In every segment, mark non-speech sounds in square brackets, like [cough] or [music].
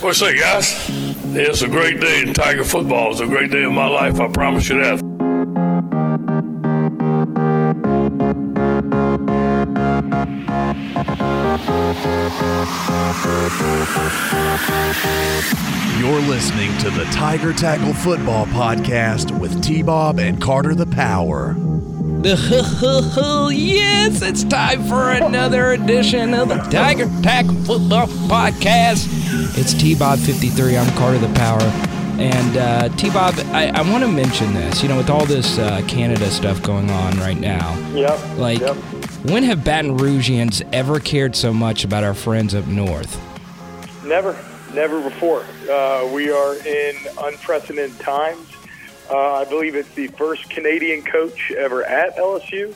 What's say, guys? It's a great day in Tiger football. It's a great day in my life. I promise you that. You're listening to the Tiger Tackle Football Podcast with T Bob and Carter the Power. [laughs] yes, it's time for another edition of the Tiger Tackle Football Podcast. It's T Bob 53. I'm Carter the Power. And uh, T Bob, I, I want to mention this. You know, with all this uh, Canada stuff going on right now, Yep. like, Yep. when have Baton Rougeans ever cared so much about our friends up north? Never. Never before. Uh, we are in unprecedented times. Uh, I believe it's the first Canadian coach ever at LSU.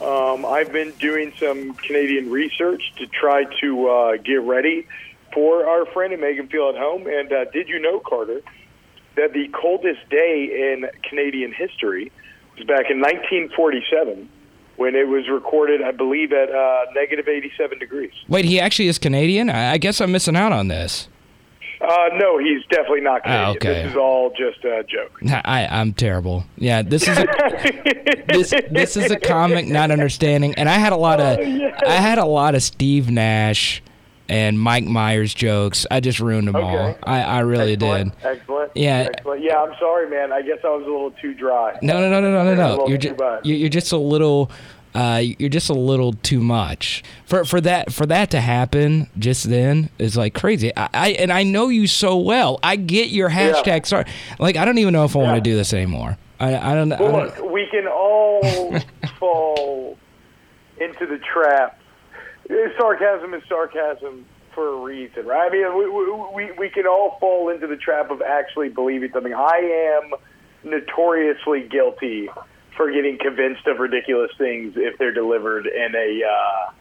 Um, I've been doing some Canadian research to try to uh, get ready for our friend and make him feel at home. And uh, did you know, Carter, that the coldest day in Canadian history was back in 1947 when it was recorded, I believe, at uh, negative 87 degrees. Wait, he actually is Canadian? I, I guess I'm missing out on this. Uh, no, he's definitely not Canadian. Ah, okay. This is all just a joke. I, I'm terrible. Yeah, this is a, [laughs] this this is a comic not understanding, and I had a lot of I had a lot of Steve Nash and Mike Myers jokes. I just ruined them all. I, I really Excellent. did. Excellent. Yeah. Excellent. Yeah, I'm sorry, man. I guess I was a little too dry. No, no, no, no, no, no, no. You're just you're just a little. Uh, you're just a little too much for for that for that to happen just then is like crazy. I, I and I know you so well. I get your hashtag. Sorry, like I don't even know if I want to do this anymore. I, I don't. I don't look, we can all [laughs] fall into the trap. Sarcasm is sarcasm for a reason, right? I mean, we, we, we, we can all fall into the trap of actually believing something. I am notoriously guilty for getting convinced of ridiculous things if they're delivered in a uh,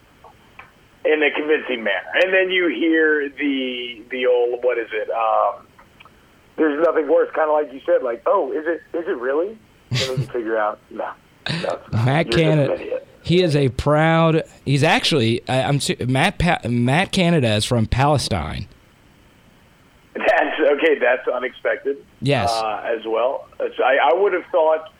in a convincing manner. And then you hear the the old what is it? Um, there's nothing worse, kind of like you said, like, oh, is it is it really? And then you figure out, [laughs] no, no. Matt You're Canada. He is a proud. He's actually. I, I'm Matt. Pa, Matt Canada is from Palestine. That's okay. That's unexpected. Yes. uh, as well. I, I would have thought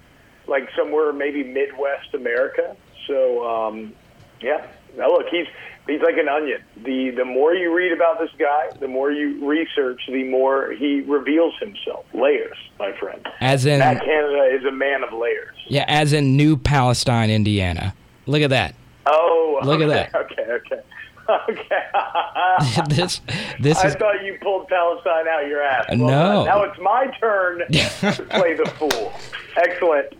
like somewhere maybe Midwest America. So um, yeah. Now look, he's he's like an onion. The the more you read about this guy, the more you research, the more he reveals himself. Layers, my friend. As in, Matt Canada is a man of layers. yeah, as in New Palestine, Indiana. Look at that. Oh, Look at that. Okay, okay, [laughs] okay. [laughs] this, this I is. thought you pulled Palestine out your ass. Well No. Now it's my turn to [laughs] play the fool. Excellent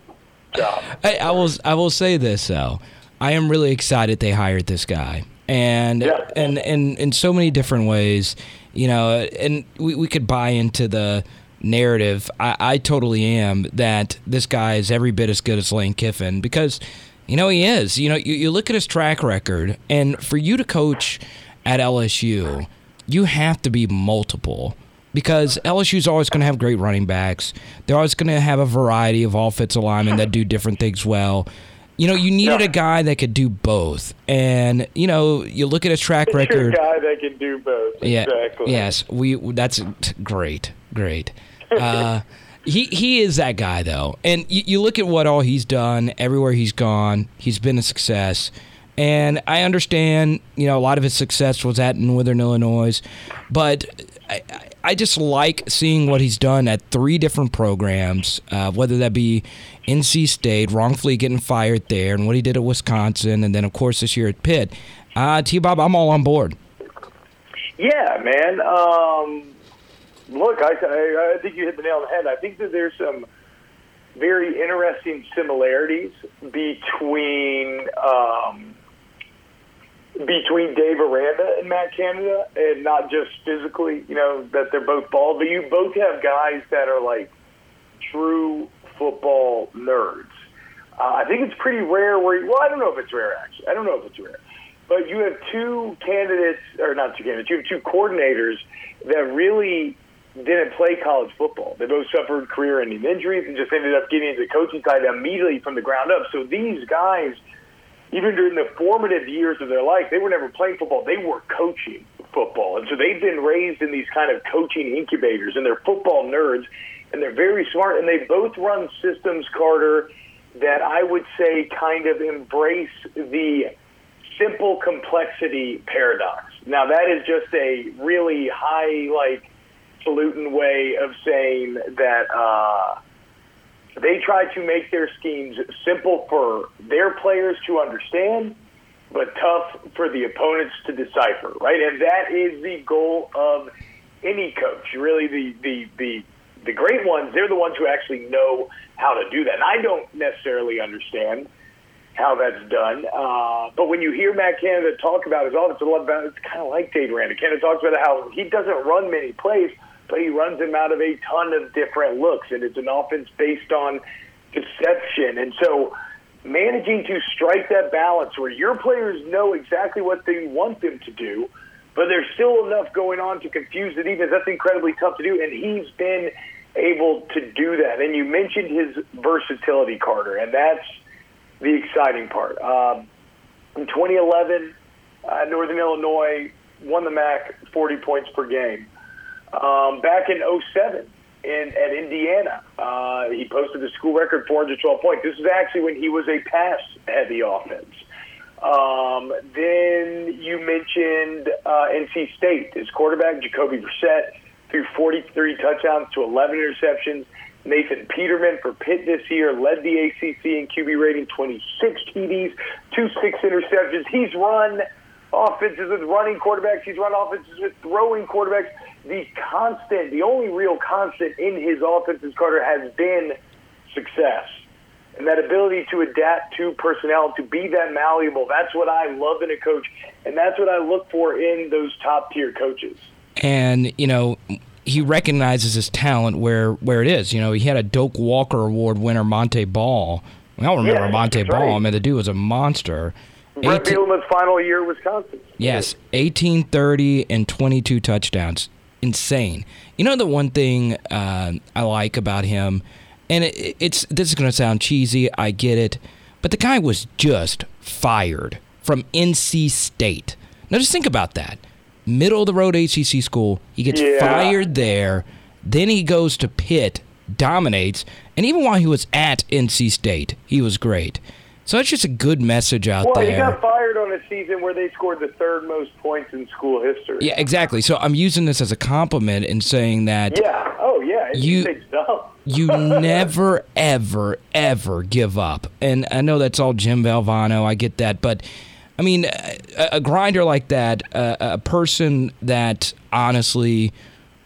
job. I, I will. I will say this though. I am really excited they hired this guy, and Yeah. and and in so many different ways, you know. And we we could buy into the narrative. I, I totally am that this guy is every bit as good as Lane Kiffin because, you know, he is. You know, you, you look at his track record, and for you to coach at LSU, you have to be multiple because LSU's always going to have great running backs. They're always going to have a variety of offensive linemen that do different things well. You know, you needed Yeah. a guy that could do both. And, you know, you look at his track a record. guy that can do both. Yeah. Exactly. Yes. We. That's great. Great. Uh, [laughs] he he is that guy though, and you, you look at what all he's done everywhere he's gone. He's been a success, and I understand. You know, a lot of his success was at Northern Illinois, but. I, I- I just like seeing what he's done at three different programs, uh, whether that be NC State, wrongfully getting fired there, and what he did at Wisconsin, and then, of course, this year at Pitt. Uh, T Bob, I'm all on board. Yeah, man. Um, look, I, I, I think you hit the nail on the head. I think that there's some very interesting similarities between um, between Dave Aranda and Matt Canada, and not just physically. You know that they're both bald, but you both have guys that are like true football nerds. Uh, I think it's pretty rare where, you, well, I don't know if it's rare actually. I don't know if it's rare. But you have two candidates, or not two candidates, you have two coordinators that really didn't play college football. They both suffered career ending injuries and just ended up getting into the coaching side immediately from the ground up. So these guys, even during the formative years of their life, they were never playing football. They were coaching football. And so they've been raised in these kind of coaching incubators, and they're football nerds, and they're very smart, and they both run systems, Carter, that I would say kind of embrace the simple complexity paradox. Now, that is just a really high, like, falutin way of saying that uh, they try to make their schemes simple for their players to understand, but tough for the opponents to decipher, right? And that is the goal of any coach. Really, the the the the great ones, they're the ones who actually know how to do that. And I don't necessarily understand how that's done. Uh, but when you hear Matt Canada talk about his offense, it's kind of like Dave Aranda. Canada talks about how he doesn't run many plays, but he runs them out of a ton of different looks, and it's an offense based on deception. And so managing to strike that balance where your players know exactly what they want them to do, but there's still enough going on to confuse the defense, that's incredibly tough to do, and he's been able to do that. And you mentioned his versatility, Carter, and that's the exciting part. Um, in 2011, uh, Northern Illinois won the MAC 40 points per game. Um, back in 07 in, at Indiana, uh, he posted the school record 412 points. This is actually when he was a pass heavy offense. Um, then you mentioned uh, NC State. His quarterback, Jacoby Brissett, threw 43 touchdowns to 11 interceptions. Nathan Peterman for Pitt this year led the ACC in QB rating, 26 TDs, two six interceptions. He's run offenses with running quarterbacks. He's run offenses with throwing quarterbacks. The constant, the only real constant in his offenses, Carter, has been success. And that ability to adapt to personnel, to be that malleable, that's what I love in a coach. And that's what I look for in those top tier coaches. And, you know, he recognizes his talent where, where it is. You know, he had a Doak Walker Award winner, Montee Ball. I don't remember Yeah, that's Ball. right. I mean, the dude was a monster. Brett 18 Bielema's final year at Wisconsin. Yes, 1830 and 22 touchdowns. Insane. You know the one thing uh, I like about him, and it, it's this is going to sound cheesy. I get it, but the guy was just fired from NC State. Now just think about that. Middle of the road ACC school. He gets Yeah. fired there. Then he goes to Pitt, dominates, and even while he was at NC State, he was great. So it's just a good message out Well, there. Well, he got fired on a season where they scored the third most points in school history. Yeah, exactly. So I'm using this as a compliment in saying that Yeah. Oh, yeah. You- [laughs] you never, ever, ever give up. And I know that's all Jim Valvano. I get that, but I mean, a, a grinder like that, a, a person that honestly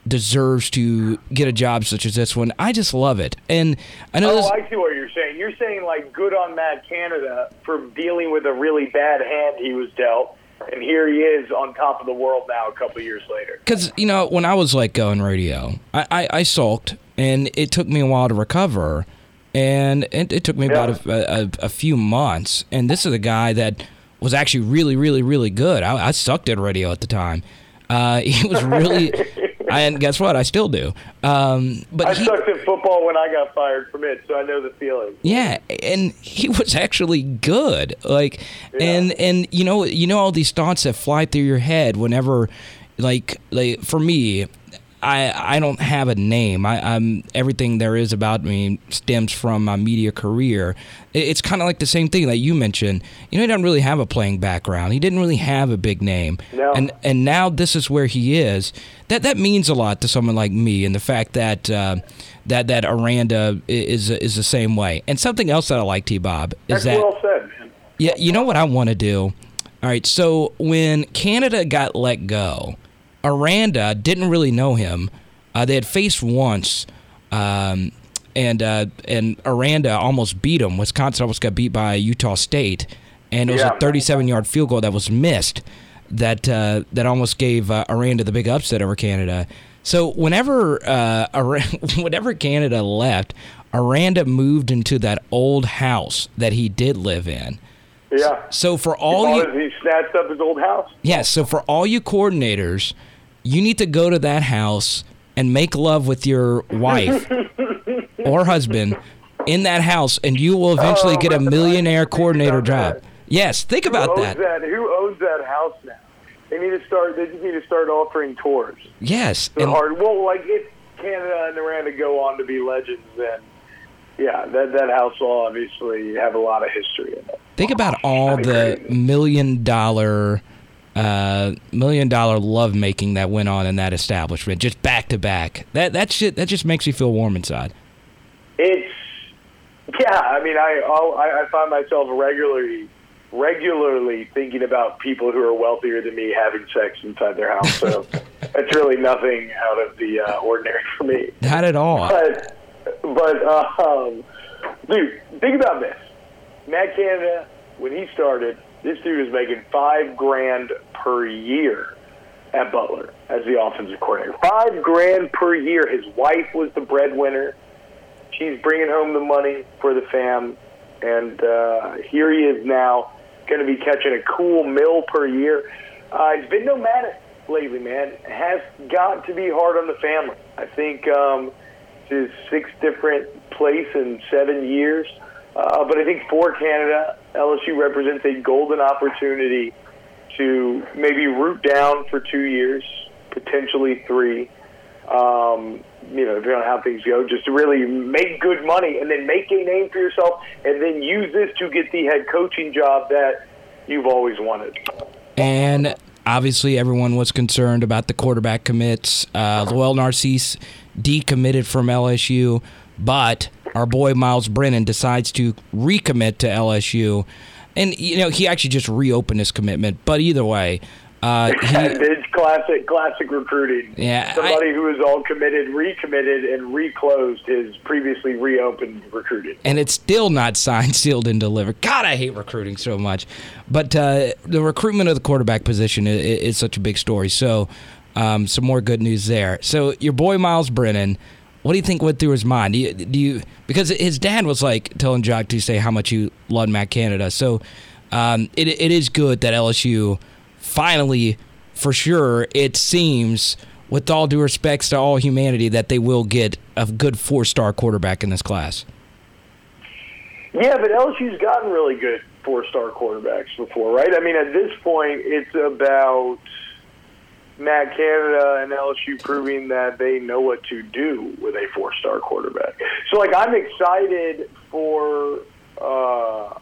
deserves to get a job such as this one, I just love it. And I know Oh, this. I see what you're saying. You're saying like good on Matt Canada for dealing with a really bad hand he was dealt, and here he is on top of the world now a couple years later. Because you know, when I was like going radio, I, I, I sulked, and it took me a while to recover, and it, it took me about a, a, a few months. And this is a guy that was actually really, really, really good. I, I sucked at radio at the time. Uh, he was really, [laughs] and guess what? I still do. Um, but I he, sucked at football when I got fired from it, so I know the feeling. yeah, and he was actually good. Like, and and you know, you know all these thoughts that fly through your head whenever, like, like for me, I I don't have a name. I, I'm everything there is about me stems from my media career. It- It's kind of like the same thing that you mentioned. You know, he doesn't really have a playing background. He didn't really have a big name. No. And and now this is where he is. That that means a lot to someone like me, and the fact that uh, that that Aranda is is the same way. And something else that I like, T. Bob, is That's that well said, man. yeah, you know what I want to do? All right, so when Canada got let go, Aranda didn't really know him. Uh, they had faced once, um, and uh, and Aranda almost beat him. Wisconsin almost got beat by Utah State, and it was Yeah. a 37-yard field goal that was missed. That uh, that almost gave uh, Aranda the big upset over Canada. So whenever uh, Ara- [laughs] whenever Canada left, Aranda moved into that old house that he did live in. Yeah. So for all bought you he snatched up his old house. Yes, so for all you coordinators, you need to go to that house and make love with your wife [laughs] or husband in that house, and you will eventually Oh, get a millionaire coordinator job. that. Yes, think about Who owns that. Who owns that house now? They need to start. They just need to start offering tours. Yes. And- hard. Well, like if Canada and Aranda go on to be legends, then yeah, that that house will obviously have a lot of history in it. Think about all That'd the million dollar, uh, million dollar love making that went on in that establishment, just back to back. That that shit that just makes you feel warm inside. It's yeah. I mean, I I'll, I, I find myself regularly regularly thinking about people who are wealthier than me having sex inside their house. So [laughs] that's really nothing out of the uh, ordinary for me. Not at all. But but uh, um, dude, think about this. Matt Canada, when he started, this dude was making five grand per year at Butler as the offensive coordinator. Five grand per year. His wife was the breadwinner. She's bringing home the money for the fam, and uh, here he is now, going to be catching a cool mill per year. Uh, it's been nomadic lately, man. Has got to be hard on the family. I think um, it's his sixth different place in seven years. Uh, but I think for Canada, LSU represents a golden opportunity to maybe root down for two years, potentially three. Um, you know, depending on how things go, just to really make good money and then make a name for yourself, and then use this to get the head coaching job that you've always wanted. And obviously, everyone was concerned about the quarterback commits. Uh, Lowell Narcisse decommitted from LSU, but our boy Myles Brennan decides to recommit to LSU. And, you know, he actually just reopened his commitment. But either way, uh, [laughs] he, it's classic, classic recruiting. Yeah, somebody who is all committed, recommitted, and reclosed his previously reopened recruiting. and it's still not signed, [laughs] sealed, and delivered. God, I hate recruiting so much. But uh, the recruitment of the quarterback position is, is such a big story. So, um, some more good news there. So, your boy Myles Brennan, what do you think went through his mind? Do you, do you because his dad was like telling Jock to say how much he loved Matt Canada. So, um, it it is good that LSU finally, for sure, it seems. With all due respects to all humanity, that they will get a good four-star quarterback in this class. Yeah, but LSU's gotten really good four-star quarterbacks before, right? I mean, at this point, it's about Matt Canada and LSU proving that they know what to do with a four-star quarterback. So, like, I'm excited for. Uh,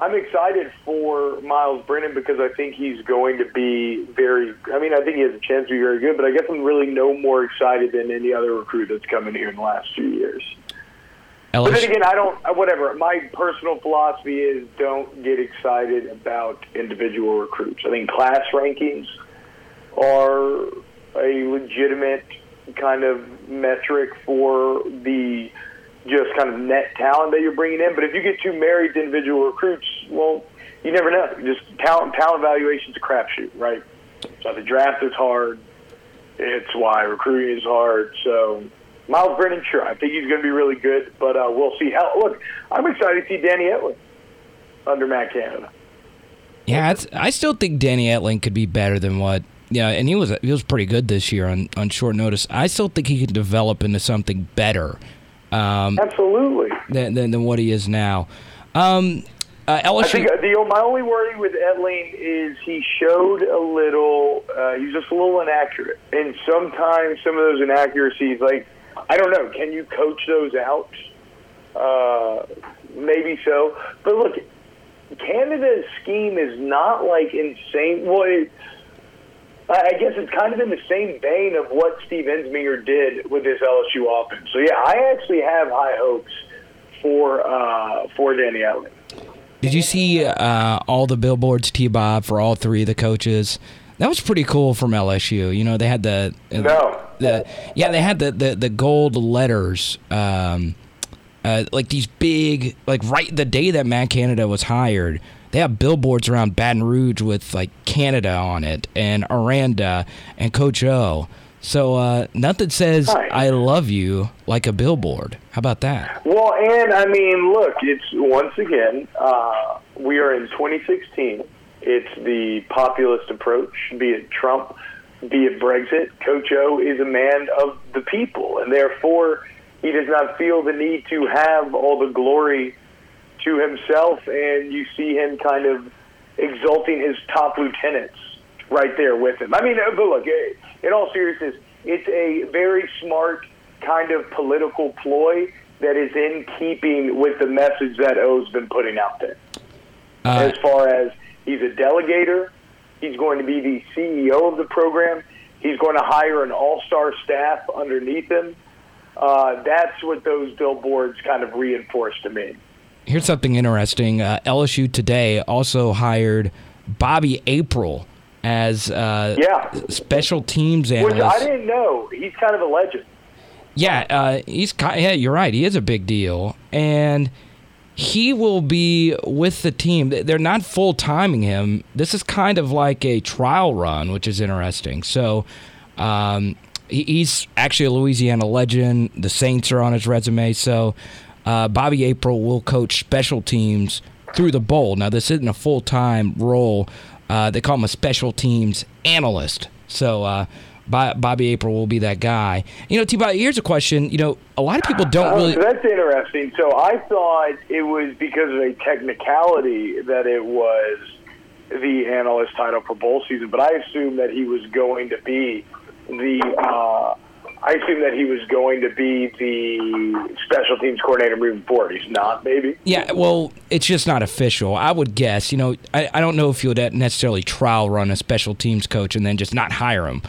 I'm excited for Myles Brennan because I think he's going to be very. I mean, I think he has a chance to be very good, but I guess I'm really no more excited than any other recruit that's come in here in the last few years. But then again, I don't. Whatever. My personal philosophy is don't get excited about individual recruits. I think class rankings are a legitimate kind of metric for the just kind of net talent that you're bringing in. But if you get too married to individual recruits, well, you never know. Just talent talent evaluation's a crapshoot, right? So the draft is hard. It's why recruiting is hard. So Myles Brennan, sure, I think he's going to be really good, but uh, we'll see. How, look, I'm excited to see Danny Etling under Matt Canada. Yeah, I still think Danny Etling could be better than what. Yeah, and he was he was pretty good this year on, on short notice. I still think he can develop into something better um, Absolutely. than, than than what he is now. Um, uh, LSU. I think the my only worry with Etling is he showed a little. Uh, he's just a little inaccurate, and sometimes some of those inaccuracies, like I don't know, can you coach those out? Uh, maybe so, but look, Canada's scheme is not like insane. Well, it, I I guess it's kind of in the same vein of what Steve Ensminger did with this LSU offense. So yeah, I actually have high hopes for uh, for Danny Allen. Did you see uh, all the billboards, T Bob, for all three of the coaches? That was pretty cool from LSU. You know, they had the No. the yeah, they had the the, the gold letters, um, uh, like these big, like right the day that Matt Canada was hired. They have billboards around Baton Rouge with like Canada on it and Aranda and Coach O. So uh, nothing says Nice. "I love you" like a billboard. How about that? Well, and I mean, look, it's once again, uh, we are in 2016. It's the populist approach, be it Trump, be it Brexit. Coach O is a man of the people, and therefore he does not feel the need to have all the glory to himself. And you see him kind of exalting his top lieutenants right there with him. I mean, but look, in all seriousness, it's a very smart kind of political ploy that is in keeping with the message that O's been putting out there. Uh, as far as he's a delegator, he's going to be the CEO of the program. He's going to hire an all-star staff underneath him. Uh, that's what those billboards kind of reinforce to me. Here's something interesting. Uh, LSU today also hired Bobby April as uh, yeah. special teams analyst. Which I didn't know. He's kind of a legend. Yeah, uh, he's yeah. You're right. He is a big deal, and he will be with the team. They're not full timing him. This is kind of like a trial run, which is interesting. So. Um, he's actually a Louisiana legend. The Saints are on his resume. So uh, Bobby April will coach special teams through the bowl. Now, this isn't a full time role. Uh, they call him a special teams analyst. So uh, Bobby April will be that guy. You know, T-Bob, here's a question. You know, a lot of people don't really. Uh, that's interesting. So I thought it was because of a technicality that it was the analyst title for bowl season, but I assumed that he was going to be the. Uh, I assume that he was going to be the special teams coordinator moving forward. He's not, maybe. Yeah, well, it's just not official. I would guess. You know, I, I don't know if you would necessarily trial run a special teams coach and then just not hire him,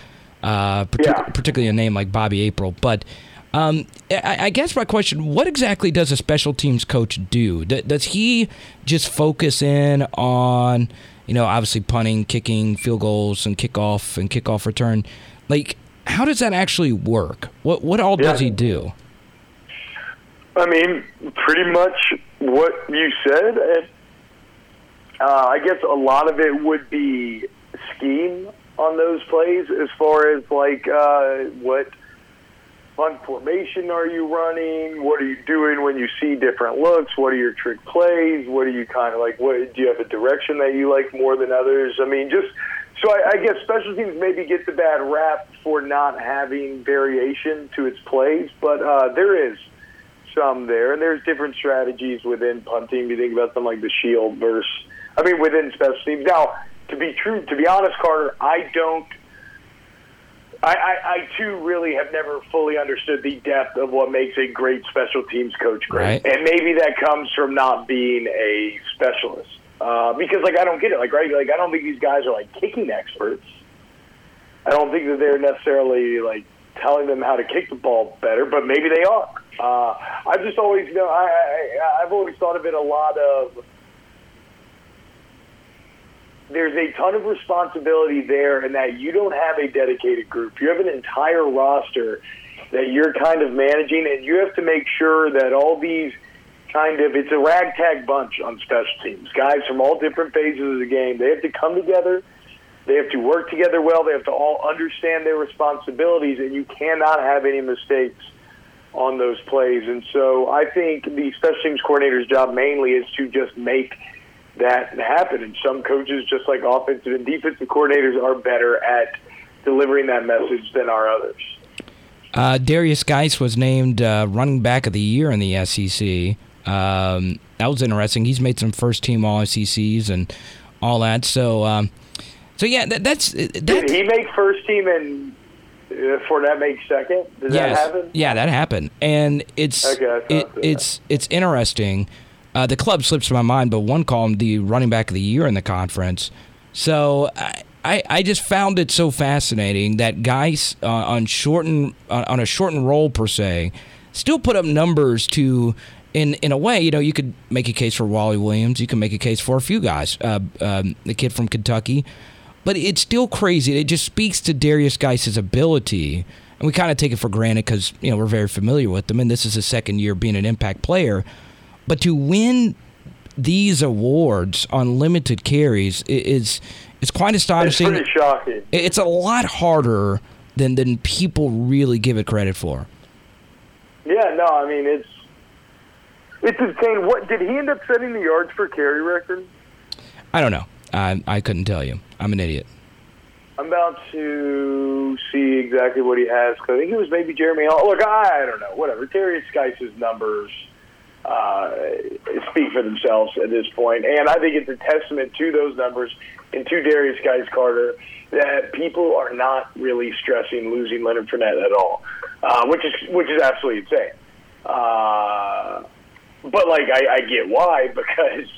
uh, partic- yeah. particularly a name like Bobby April. But um, I, I, guess my question: What exactly does a special teams coach do? D- does he just focus in on, you know, obviously punting, kicking, field goals, and kickoff and kickoff return? Like, how does that actually work? What what all does he do? I mean, pretty much what you said. And, uh, I guess a lot of it would be scheme on those plays, as far as like uh, what punt formation are you running? What are you doing when you see different looks? What are your trick plays? What are you kind of like? What do you have a direction that you like more than others? I mean, just so I, I guess special teams maybe get the bad rap for not having variation to its plays, but uh, there is some there, and there's different strategies within punting. You think about something like the shield versus, I mean, within special teams. Now, to be true, to be honest, Carter, I don't. I, I, I too really have never fully understood the depth of what makes a great special teams coach great, right. and maybe that comes from not being a specialist. Uh, because like I don't get it, like right, like I don't think these guys are like kicking experts. I don't think that they're necessarily like telling them how to kick the ball better, but maybe they are. Uh, I've just always, you know, I, I I've always thought of it a lot of. There's a ton of responsibility there, in that you don't have a dedicated group. You have an entire roster that you're kind of managing, and you have to make sure that all these kind of it's a ragtag bunch on special teams. Guys from all different phases of the game. They have to come together. They have to work together well. They have to all understand their responsibilities, and you cannot have any mistakes on those plays. And so I think the special teams coordinator's job mainly is to just make that happen. And some coaches, just like offensive and defensive coordinators, are better at delivering that message than are others. Uh, Derrius Guice was named uh, running back of the year in the SEC. Um, that was interesting. He's made some first team All SECs and all that. So, um, so yeah, that, that's, that's. Did he make first team and uh, Fournette make second? Did yes. that happen? Yeah, that happened, and it's okay, it, it's it's interesting. Uh, the club slips my mind, but one called him the running back of the year in the conference. So I, I, I just found it so fascinating that guys uh, on shorten uh, on a shortened role per se still put up numbers to in in a way, you know, you could make a case for Wally Williams. You can make a case for a few guys. Uh, um, the kid from Kentucky, but it's still crazy. It just speaks to Derrius Guice's ability, and we kind of take it for granted because you know we're very familiar with them, and this is his second year being an impact player. But to win these awards on limited carries is it's quite astonishing. It's pretty shocking. It's a lot harder than than people really give it credit for. Yeah, no, I mean it's it's insane. What did he end up setting the yards per carry record? I don't know. I I couldn't tell you. I'm an idiot. I'm about to see exactly what he has because I think it was maybe Jeremy Hill. Look, I, I don't know. Whatever. Derrius Guice's numbers uh, speak for themselves at this point. And I think it's a testament to those numbers and to Derrius Guice Carter that people are not really stressing losing Leonard Fournette at all, uh, which is which is absolutely insane. Uh, but like I, I get why because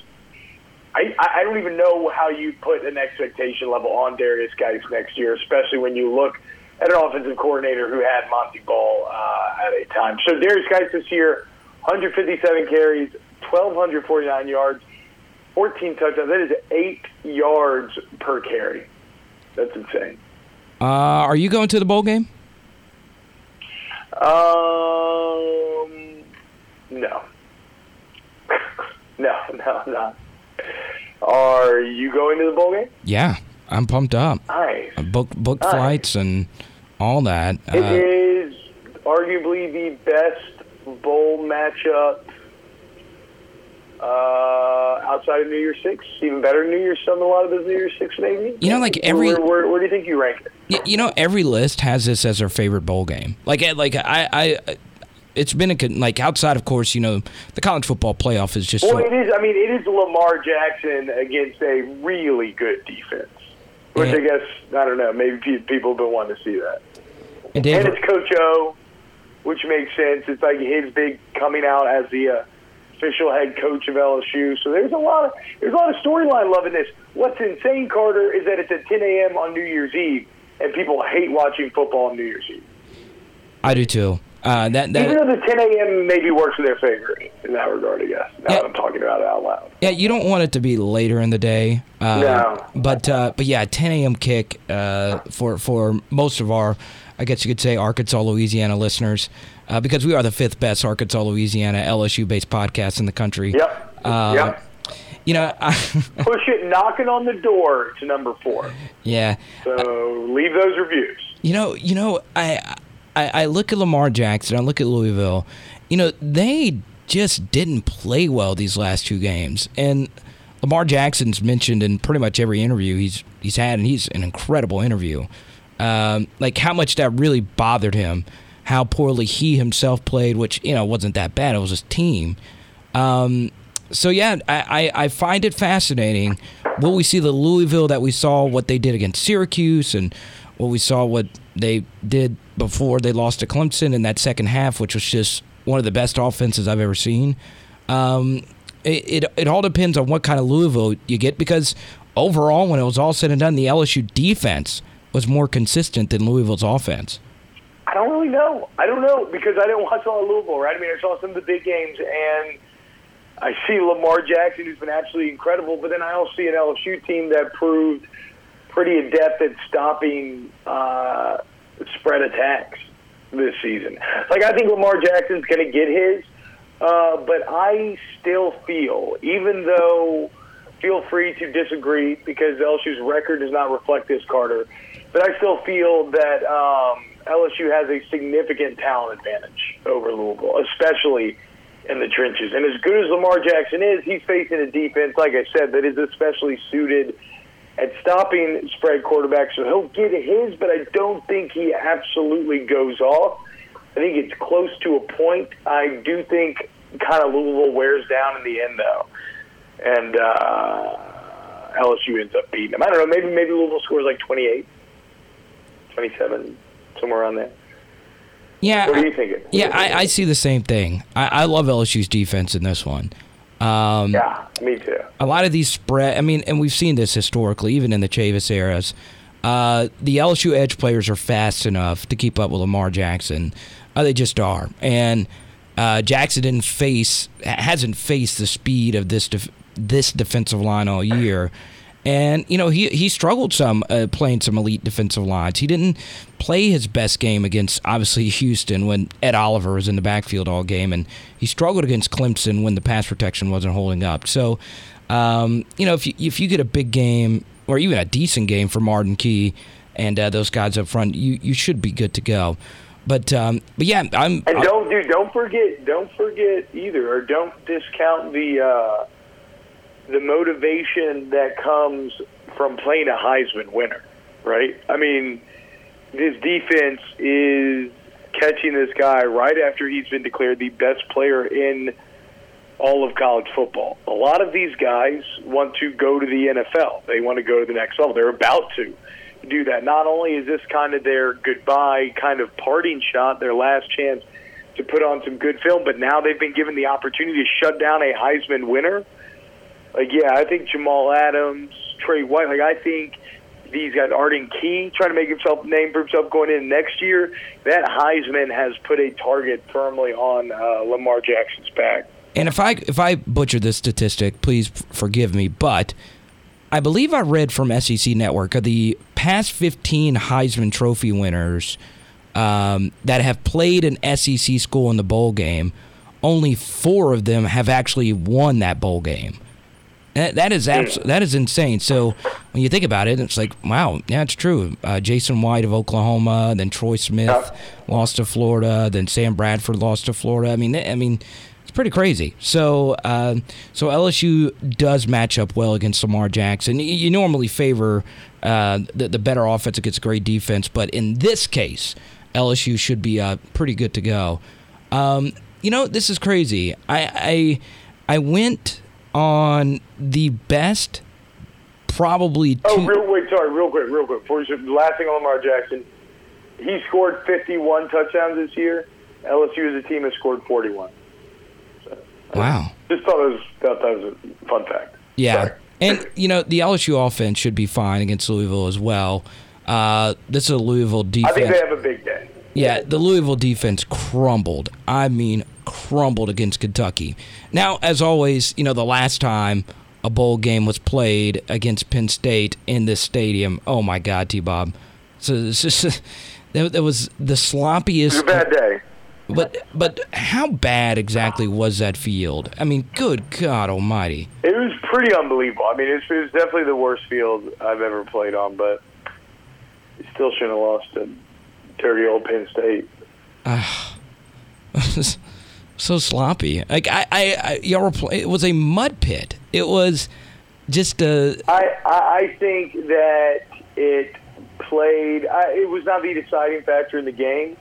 I I don't even know how you put an expectation level on Derrius Guice next year, especially when you look at an offensive coordinator who had Montee Ball uh, at a time. So Derrius Guice this year, 157 carries, 1,249 yards, 14 touchdowns. That is eight yards per carry. That's insane. Uh, are you going to the bowl game? Um, no. [laughs] no, no, no. Are you going to the bowl game? Yeah, I'm pumped up. Nice. I booked booked Nice. flights and all that. It Uh, is arguably the best bowl matchup uh, outside of New Year's Six. Even better New Year's Some a lot of those New Year's Six maybe. You know, like every- where, where, where do you think you rank it? Y- You know, every list has this as their favorite bowl game. Like, eh, like I, I, it's been a like outside, of course. You know, the college football playoff is just. Well, so, it is. I mean, it is Lamar Jackson against a really good defense. Which Yeah. I guess I don't know. Maybe people have been wanting to see that. and And it's Coach O, which makes sense. It's like his big coming out as the uh, official head coach of LSU. So there's a lot of there's a lot of storyline loving this. What's insane, Carter, is that it's at 10 a.m. on New Year's Eve, and people hate watching football on New Year's Eve. I do too. Uh, that Even though the 10 a.m. maybe works in their favor in that regard, I guess. Now Yeah. that I'm talking about it out loud. yeah, you don't want it to be later in the day. Uh, No. But uh, but yeah, 10 a.m. kick uh, for for most of our, I guess you could say Arkansas, Louisiana listeners, uh, because we are the fifth best Arkansas, Louisiana LSU based podcast in the country. Yep. Uh, yep. You know, I, [laughs] Push it knocking on the door to number four. yeah. So leave those reviews. You know, you know, I, I I look at Lamar Jackson, I look at Louisville. You know, they just didn't play well these last two games, and Lamar Jackson's mentioned in pretty much every interview he's he's had, and he's an incredible interview. Um, like how much that really bothered him, how poorly he himself played, which you know wasn't that bad. It was his team. Um, so yeah, I, I, I find it fascinating. Will we see the Louisville that we saw what they did against Syracuse and what we saw what they did before they lost to Clemson in that second half, which was just one of the best offenses I've ever seen. Um, it, it it all depends on what kind of Louisville you get because overall, when it was all said and done, the LSU defense was more consistent than Louisville's offense. I don't really know. I don't know because I didn't watch all of Louisville, right? I mean, I saw some of the big games, and I see Lamar Jackson, who's been absolutely incredible, but then I also see an LSU team that proved pretty adept at stopping uh, spread attacks this season. Like, I think Lamar Jackson's going to get his, uh, but I still feel, even though feel free to disagree because LSU's record does not reflect this, Carter, but I still feel that um, LSU has a significant talent advantage over Louisville, especially in the trenches. And as good as Lamar Jackson is, he's facing a defense, like I said, that is especially suited at stopping spread quarterbacks. So he'll get his, but I don't think he absolutely goes off. I think it's close to a point. I do think kind of Louisville wears down in the end, though, and uh, LSU ends up beating them. I don't know. Maybe maybe Louisville scores like 28, 27, somewhere around there. Yeah, What are you thinking? Yeah, I, I see the same thing. I, I love LSU's defense in this one. Um, Yeah, me too. a lot of these spread. I mean, and we've seen this historically, even in the Chavis eras. Uh, the LSU edge players are fast enough to keep up with Lamar Jackson. Uh, they just are, and uh, Jackson didn't face hasn't faced the speed of this def- this defensive line all year. And you know he he struggled some uh, playing some elite defensive lines. He didn't play his best game against obviously Houston when Ed Oliver was in the backfield all game, and he struggled against Clemson when the pass protection wasn't holding up. So, um, you know if you if you get a big game or even a decent game for Arden Key and uh, those guys up front, you you should be good to go. But um, but yeah, I'm And don't do don't forget don't forget either, or don't discount the uh, the motivation that comes from playing a Heisman winner, right? I mean, this defense is catching this guy right after he's been declared the best player in all of college football. A lot of these guys want to go to the NFL. They want to go to the next level. They're about to do that. Not only is this kind of their goodbye, kind of parting shot, their last chance to put on some good film, but now they've been given the opportunity to shut down a Heisman winner. Like, yeah, I think Jamal Adams, Trey White, like, I think these guys, Arden Key, trying to make himself name for himself going in next year. That Heisman has put a target firmly on uh, Lamar Jackson's back. And if I if I butcher this statistic, please forgive me, but I believe I read from SEC Network of the past 15 Heisman Trophy winners um, that have played an SEC school in the bowl game, only four of them have actually won that bowl game. That, that is abs- that is insane. So when you think about it, it's like, wow, yeah, it's true. Uh, Jason White of Oklahoma, then Troy Smith lost to Florida, then Sam Bradford lost to Florida. I mean, I mean, it's pretty crazy. So uh, so LSU does match up well against Lamar Jackson. You, you normally favor uh, the, the better offense against great defense, but in this case, LSU should be uh, pretty good to go. Um, you know, this is crazy. I I, I went on the best, probably. Two- oh, real wait, sorry, real quick, real quick. Before you last thing on Lamar Jackson, he scored 51 touchdowns this year. LSU as a team has scored 41. So, wow. Just thought it was thought that was a fun fact. Yeah. Sorry. And you know the LSU offense should be fine against Louisville as well. Uh, this is a Louisville defense. I think they have a big day. Yeah, the Louisville defense crumbled. I mean, crumbled against Kentucky. Now, as always, you know, the last time a bowl game was played against Penn State in this stadium, oh my God, T Bob. So [laughs] it's just, that was the sloppiest. It was a bad day. But but how bad exactly was that field? I mean, good God Almighty! It was pretty unbelievable. I mean, it was, it was definitely the worst field I've ever played on, but you still shouldn't have lost to dirty old Penn State. Ah. [laughs] so sloppy. Like I, I, I y'all were play, It was a mud pit. It was just a. I I think that it played. I, it was not the deciding factor in the game,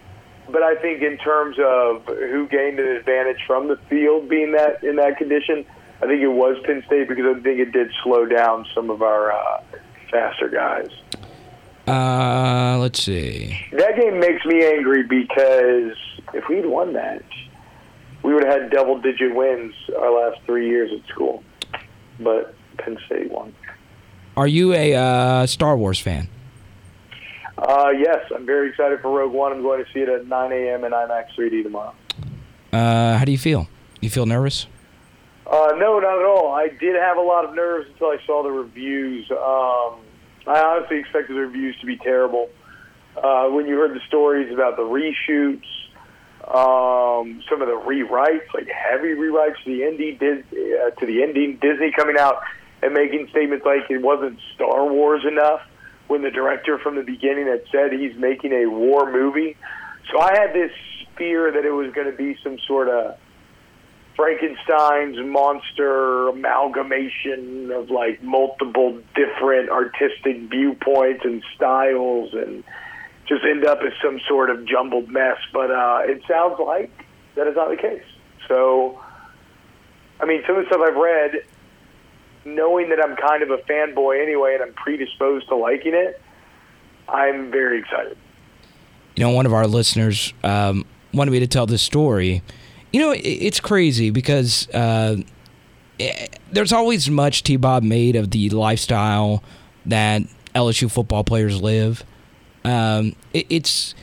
but I think in terms of who gained an advantage from the field being that in that condition, I think it was Penn State because I think it did slow down some of our uh, faster guys. Uh, let's see. That game makes me angry because if we'd won that, we would have had double-digit wins our last three years at school. But Penn State won. Are you a uh, Star Wars fan? Uh, yes, I'm very excited for Rogue One. I'm going to see it at 9 a.m. in IMAX 3D tomorrow. Uh, how do you feel? You feel nervous? Uh, no, not at all. I did have a lot of nerves until I saw the reviews. Um, I honestly expected the reviews to be terrible. Uh, when you heard the stories about the reshoots, um, some of the rewrites, like heavy rewrites to the ending, uh, to the ending, Disney coming out and making statements like it wasn't Star Wars enough when the director from the beginning had said he's making a war movie. So I had this fear that it was going to be some sort of Frankenstein's monster amalgamation of like multiple different artistic viewpoints and styles and just end up as some sort of jumbled mess. But uh, it sounds like that is not the case. So, I mean, some of the stuff I've read, knowing that I'm kind of a fanboy anyway and I'm predisposed to liking it, I'm very excited. You know, one of our listeners um, wanted me to tell this story. You know, it's crazy because uh, there's always much T Bob made of the lifestyle that LSU football players live. Um, it, it's,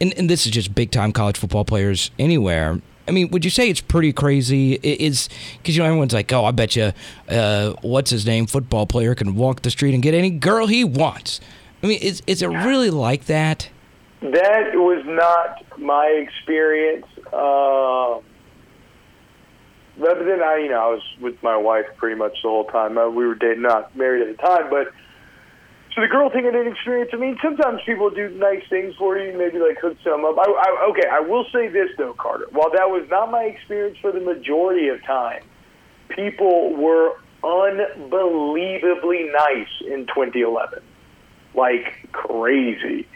and, and, this is just big time college football players anywhere. I mean, would you say it's pretty crazy? It is because you know everyone's like, "Oh, I bet you, uh, what's his name, football player can walk the street and get any girl he wants." I mean, is is it really like that? That was not my experience. Uh, but then I, you know, I was with my wife pretty much the whole time. Uh, we were dating, not married at the time, but so the girl thing I didn't experience. I mean, sometimes people do nice things for you, maybe like hook some up. I, I, okay, I will say this though, Carter. While that was not my experience for the majority of time, people were unbelievably nice in 2011, like crazy.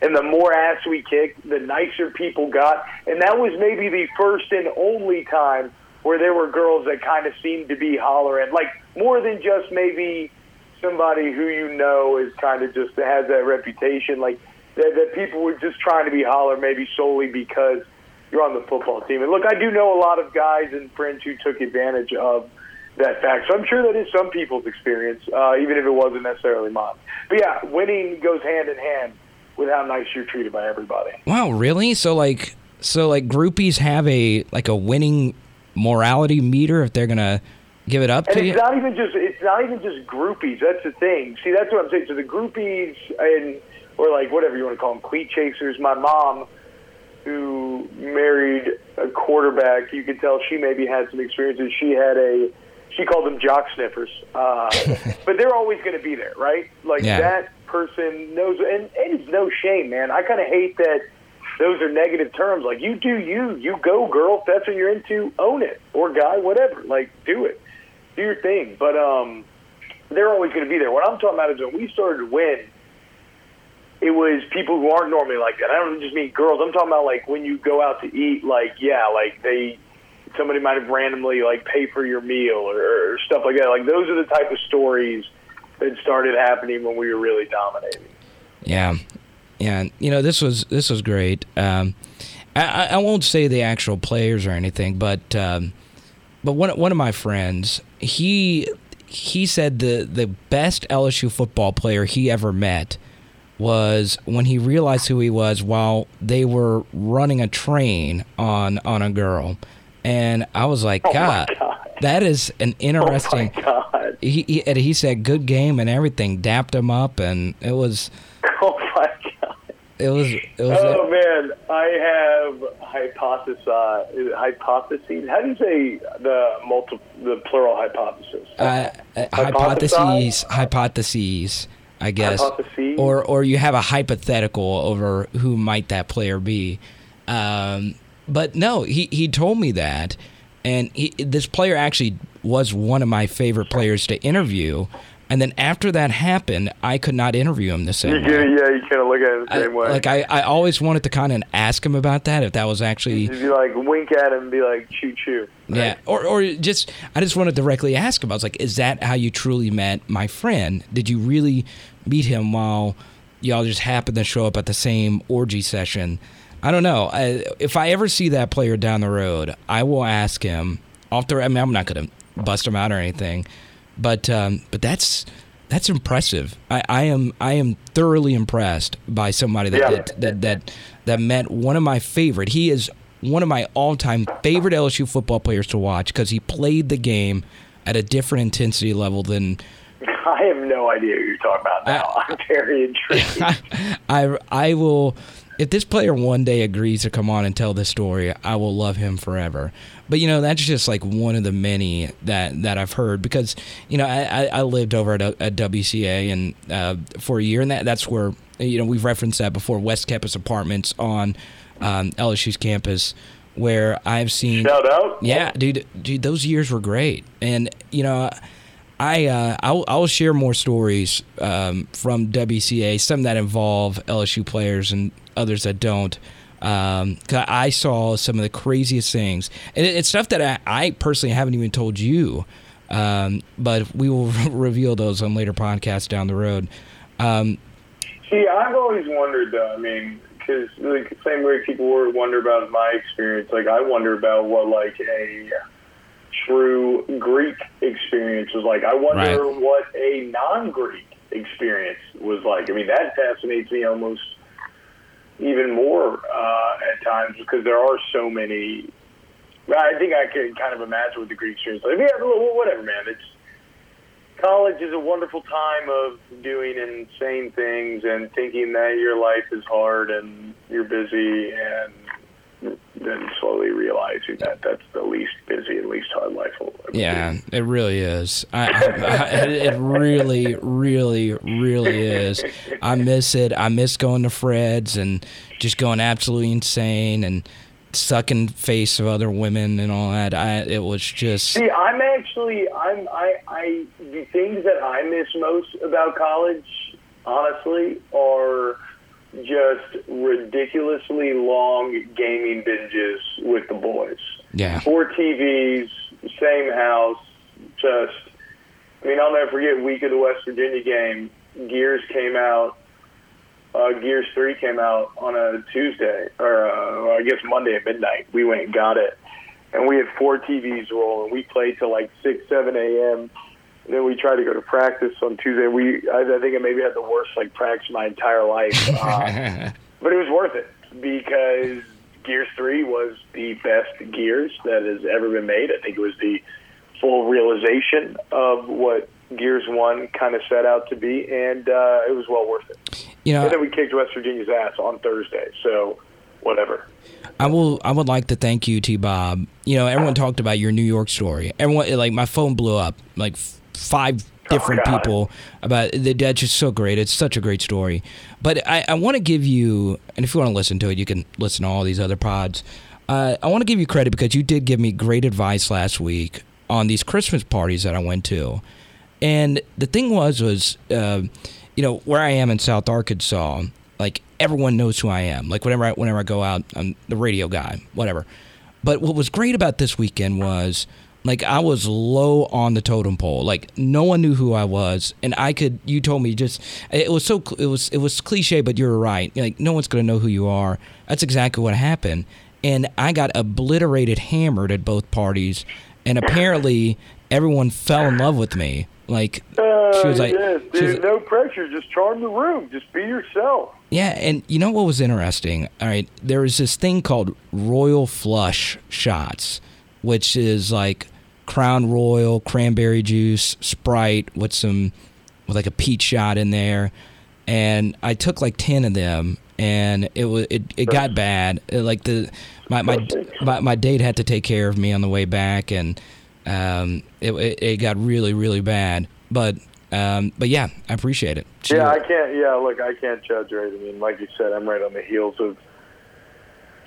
And the more ass we kicked, the nicer people got. And that was maybe the first and only time where there were girls that kind of seemed to be hollering, like more than just maybe somebody who you know is kind of just has that reputation, like that, that people were just trying to be holler maybe solely because you're on the football team. And look, I do know a lot of guys and friends who took advantage of that fact. So I'm sure that is some people's experience, uh, even if it wasn't necessarily mine. But yeah, winning goes hand in hand with how nice you're treated by everybody. Wow, really? So like, so like groupies have a like a winning morality meter if they're gonna give it up And to it's you. not even just it's not even just groupies. That's the thing. See, that's what I'm saying. So the groupies and or like whatever you want to call them, cleat chasers. My mom, who married a quarterback, you could tell she maybe had some experiences. She had a she called them jock sniffers, uh, [laughs] but they're always going to be there, right? Like Yeah. that person knows, and, and it's no shame, man. I kind of hate that those are negative terms. Like you do you, you go, girl. If that's what you're into, own it, or guy, whatever. Like do it, do your thing. But um, they're always going to be there. What I'm talking about is when we started to win, it was people who aren't normally like that. I don't just mean girls. I'm talking about like when you go out to eat, like yeah, like they somebody might have randomly like pay for your meal or, or stuff like that. Like those are the type of stories that started happening when we were really dominating. Yeah, yeah. You know, this was this was great. Um, I, I won't say the actual players or anything, but um, but one one of my friends, he he said the the best LSU football player he ever met was when he realized who he was while they were running a train on on a girl, and I was like, Oh God, God. that is an interesting. Oh my god! he, he he said good game and everything, dapped him up, and it was [laughs] Oh! It was it was. Oh man, I have hypothesized. Hypotheses. How do you say the multi, the plural hypothesis? uh, uh, hypotheses, hypotheses, I guess, Hypotheses? or or you have a hypothetical over who might that player be. Um, but no, he he told me that, and he, this player actually was one of my favorite players to interview. And then after that happened, I could not interview him the You same can, way. yeah, you kind of look at it the I- same way. like I, I always wanted to kind of ask him about that if that was actually If you like wink at him and be like, choo choo. Yeah, or or just I just want to directly ask him. I was like, "Is that how you truly met my friend? Did you really meet him while y'all just happened to show up at the same orgy session?" I don't know. I, if I ever see that player down the road, I will ask him. Off the, I mean, I'm not gonna bust him out or anything, but um, but that's that's impressive. I, I am I am thoroughly impressed by somebody that Yeah. that, that that that met one of my favorite. He is one of my all-time favorite LSU football players to watch because he played the game at a different intensity level than [laughs] I have no idea who you're talking about now. I'm very [laughs] intrigued. I I will if this player one day agrees to come on and tell this story, I will love him forever. But you know, that's just like one of the many that that I've heard because you know I, I lived over at, at WCA and uh, for a year, and that that's where you know we've referenced that before West Campus Apartments on um, LSU's campus, where I've seen Shout out. yeah, dude, dude, those years were great, and you know, I uh, I'll, I'll share more stories um, from WCA, some that involve LSU players and others that don't. Um, 'cause I saw some of the craziest things, and it, it's stuff that I, I personally haven't even told you. Um, but we will [laughs] reveal those on later podcasts down the road. Um, See, I've always wondered though. I mean, because like the same way people were wonder about my experience, like I wonder about what like a true Greek experience was like. I wonder Right. what a non-Greek experience was like. I mean, that fascinates me almost even more uh, at times because there are so many. I think I can kind of imagine what the Greek experience. Like, yeah, whatever, man. It's college is a wonderful time of doing insane things and thinking that your life is hard and you're busy and then slowly realizing that that's the least busy and least hard life will ever be. Yeah, it really is. I, I, I, it really, really, really is. I miss it. I miss going to Fred's and just going absolutely insane and sucking face of other women and all that. I it was just See, I'm actually I'm I I the things that I miss most about college, honestly, are just ridiculously long gaming binges with the boys. yeah, Four TVs, same house. Just, I mean, I'll never forget week of the West Virginia game. Gears came out. Uh, Gears Three came out on a Tuesday, or uh, I guess Monday at midnight. We went and got it, and we had four TVs rolling. We played till like six, seven a.m. And then we tried to go to practice on Tuesday. We, I, I think I maybe had the worst like practice my entire life, [laughs] uh, but it was worth it because Gears Three was the best Gears that has ever been made. I think it was the full realization of what Gears One kind of set out to be, and uh, it was well worth it. You know, And then we kicked West Virginia's ass on Thursday, so whatever. I will. I would like to thank you, T. Bob. You know, everyone talked about your New York story. Everyone, like, my phone blew up. Like five different Oh, people about the That's just so great. It's such a great story. But I, I want to give you, and if you want to listen to it, you can listen to all these other pods. Uh, I want to give you credit because you did give me great advice last week on these Christmas parties that I went to. And the thing was, was uh, you know where I am in South Arkansas, like everyone knows who I am. Like whenever I whenever I go out, I'm the radio guy, whatever. But what was great about this weekend was like I was low on the totem pole. Like no one knew who I was, and I could. You told me just it was so it was it was cliche, but you're right. Like no one's gonna know who you are. That's exactly what happened. And I got obliterated, hammered at both parties, and apparently everyone fell in love with me. Like uh, she was like, yes, she was- dude, no pressure. Just charm the room. Just be yourself. yeah, and you know what was interesting? All right, there was this thing called Royal Flush shots, which is like Crown Royal, cranberry juice, Sprite with some with like a peach shot in there, and I took like ten of them, and it was it, it got bad. It, like the my, my my my date had to take care of me on the way back, and um, it, it it got really really bad. But um, but yeah, I appreciate it. Yeah, I can't. Yeah, look, I can't judge. Right? I mean, like you said, I'm right on the heels of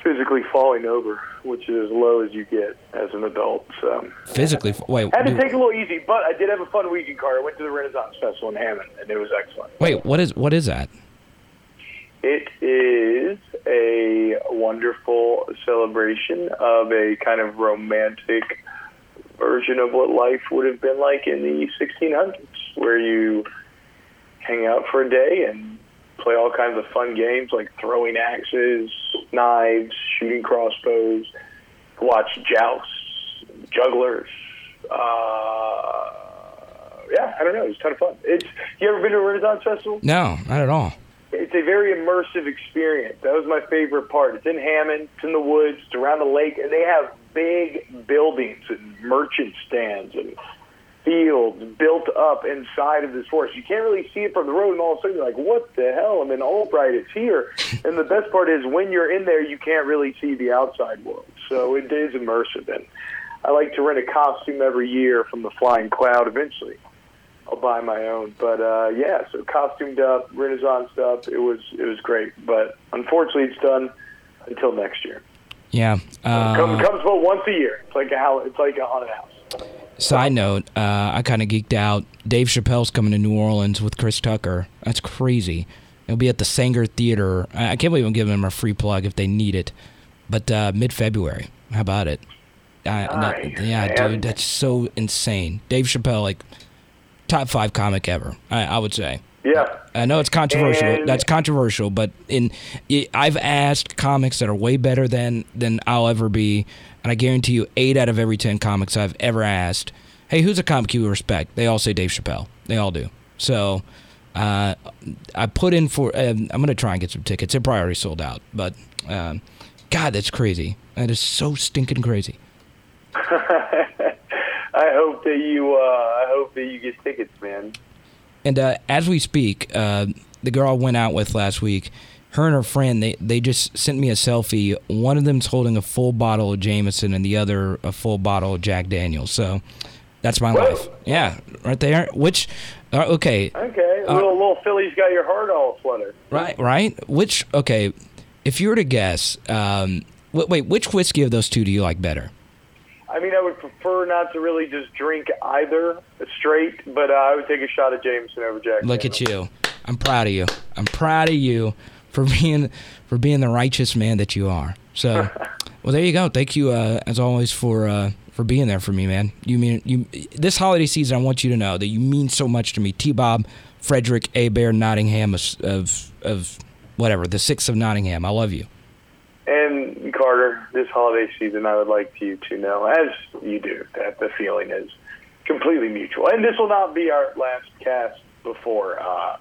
physically falling over, which is as low as you get as an adult. So physically. Wait, I had to do- take it a little easy, but I did have a fun weekend, Car. I went to the Renaissance Festival in Hammond, and it was excellent. wait. What is what is that? It is a wonderful celebration of a kind of romantic version of what life would have been like in the 1600s, where you hang out for a day and play all kinds of fun games like throwing axes, knives, shooting crossbows, watch jousts, jugglers. Uh, yeah, I don't know. It was a ton of fun. It's you ever been to a Renaissance festival? No, not at all. It's a very immersive experience. That was my favorite part. It's in Hammond, it's in the woods, it's around the lake, and they have big buildings and merchant stands and fields built up inside of this forest. You can't really see it from the road, and all of a sudden you're like, what the hell? I'm in Albright, it's here. [laughs] and the best part is when you're in there, you can't really see the outside world. So it is immersive. And I like to rent a costume every year from the Flying Cloud eventually. I'll buy my own. But uh, yeah, so costumed up, Renaissance stuff. It was it was great, but unfortunately, it's done until next year. Yeah. Comes Uh, comes but once a year. It's like a it's like a haunted house. Side note: uh, I kind of geeked out. Dave Chappelle's coming to New Orleans with Chris Tucker. That's crazy. It'll be at the Saenger Theater. I, can't believe I'm giving them a free plug if they need it. But uh, mid February. How about it? I, yeah, dude, that's so insane. Dave Chappelle, like top five comic ever. I, I would say. Yeah. I know it's controversial. And- That's controversial, but in I've asked comics that are way better than than I'll ever be, and I guarantee you, eight out of every ten comics I've ever asked, "Hey, who's a comic you respect?" They all say Dave Chappelle. They all do. So, uh, I put in for. Um, I'm gonna try and get some tickets. They're probably already sold out, but um, God, that's crazy. That is so stinking crazy. [laughs] I hope that you uh, I hope that you get tickets, man. And uh, as we speak, uh, the girl I went out with last week, her and her friend, they, they just sent me a selfie. One of them's holding a full bottle of Jameson, and the other a full bottle of Jack Daniels. So that's my Whoa. life. Yeah, right there. Which, uh, okay, Okay, Uh, little little Philly's got your heart all flutter. right, right. Which, okay, if you were to guess, um, wait, wait, which whiskey of those two do you like better? I mean, I would prefer not to really just drink either straight, but uh, I would take a shot of Jameson over Jack. Look Daniels. at you. I'm proud of you. I'm proud of you for being for being the righteous man that you are. So, [laughs] Well, there you go. Thank you, uh, as always, for uh, for being there for me, man. You mean you this holiday season? I want you to know that you mean so much to me, T. Bob, Frederick, Hebert, Nottingham of, of of whatever the sixth of Nottingham. I love you. And Carter, this holiday season, I would like you to know, as you do, that the feeling is completely mutual. And this will not be our last cast before uh,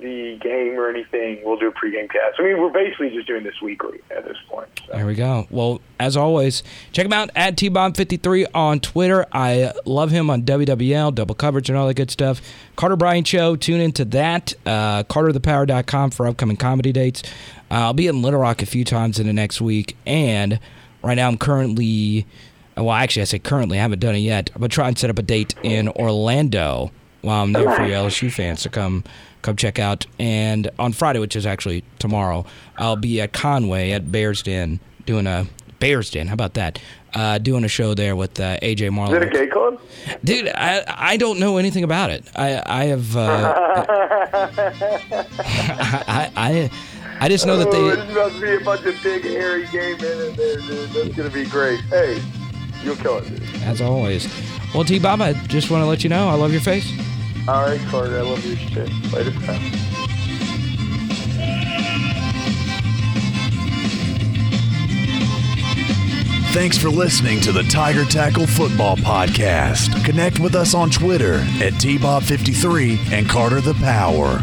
the game or anything. We'll do a pregame cast. I mean, we're basically just doing this weekly at this point. So. There we go. Well, as always, check him out at TBob53 on Twitter. I love him on WWL, double coverage, and all that good stuff. Carter Bryant Show, tune into that. Uh, CarterThePower.com for upcoming comedy dates. Uh, I'll be in Little Rock a few times in the next week. And right now, I'm currently, well, actually, I say currently, I haven't done it yet. I'm going to try and set up a date in Orlando while I'm there for you LSU fans to come come check out. And on Friday, which is actually tomorrow, I'll be at Conway at Bears Den doing a Bears Den. How about that? Uh, doing a show there with uh, AJ Marlowe. Is it a gay club? Dude, I I don't know anything about it. I I have uh, [laughs] I, I I just know that Oh, they. there's about to be a bunch of big, hairy gay men in there, dude. That's going to be great. Hey, you'll kill it, dude. As always. Well, T Bob, I just want to let you know I love your face. All right, Carter, I love you shit. Later, pal. Thanks for listening to the Tiger Tackle Football Podcast. Connect with us on Twitter at TBob53 and Carter the Power.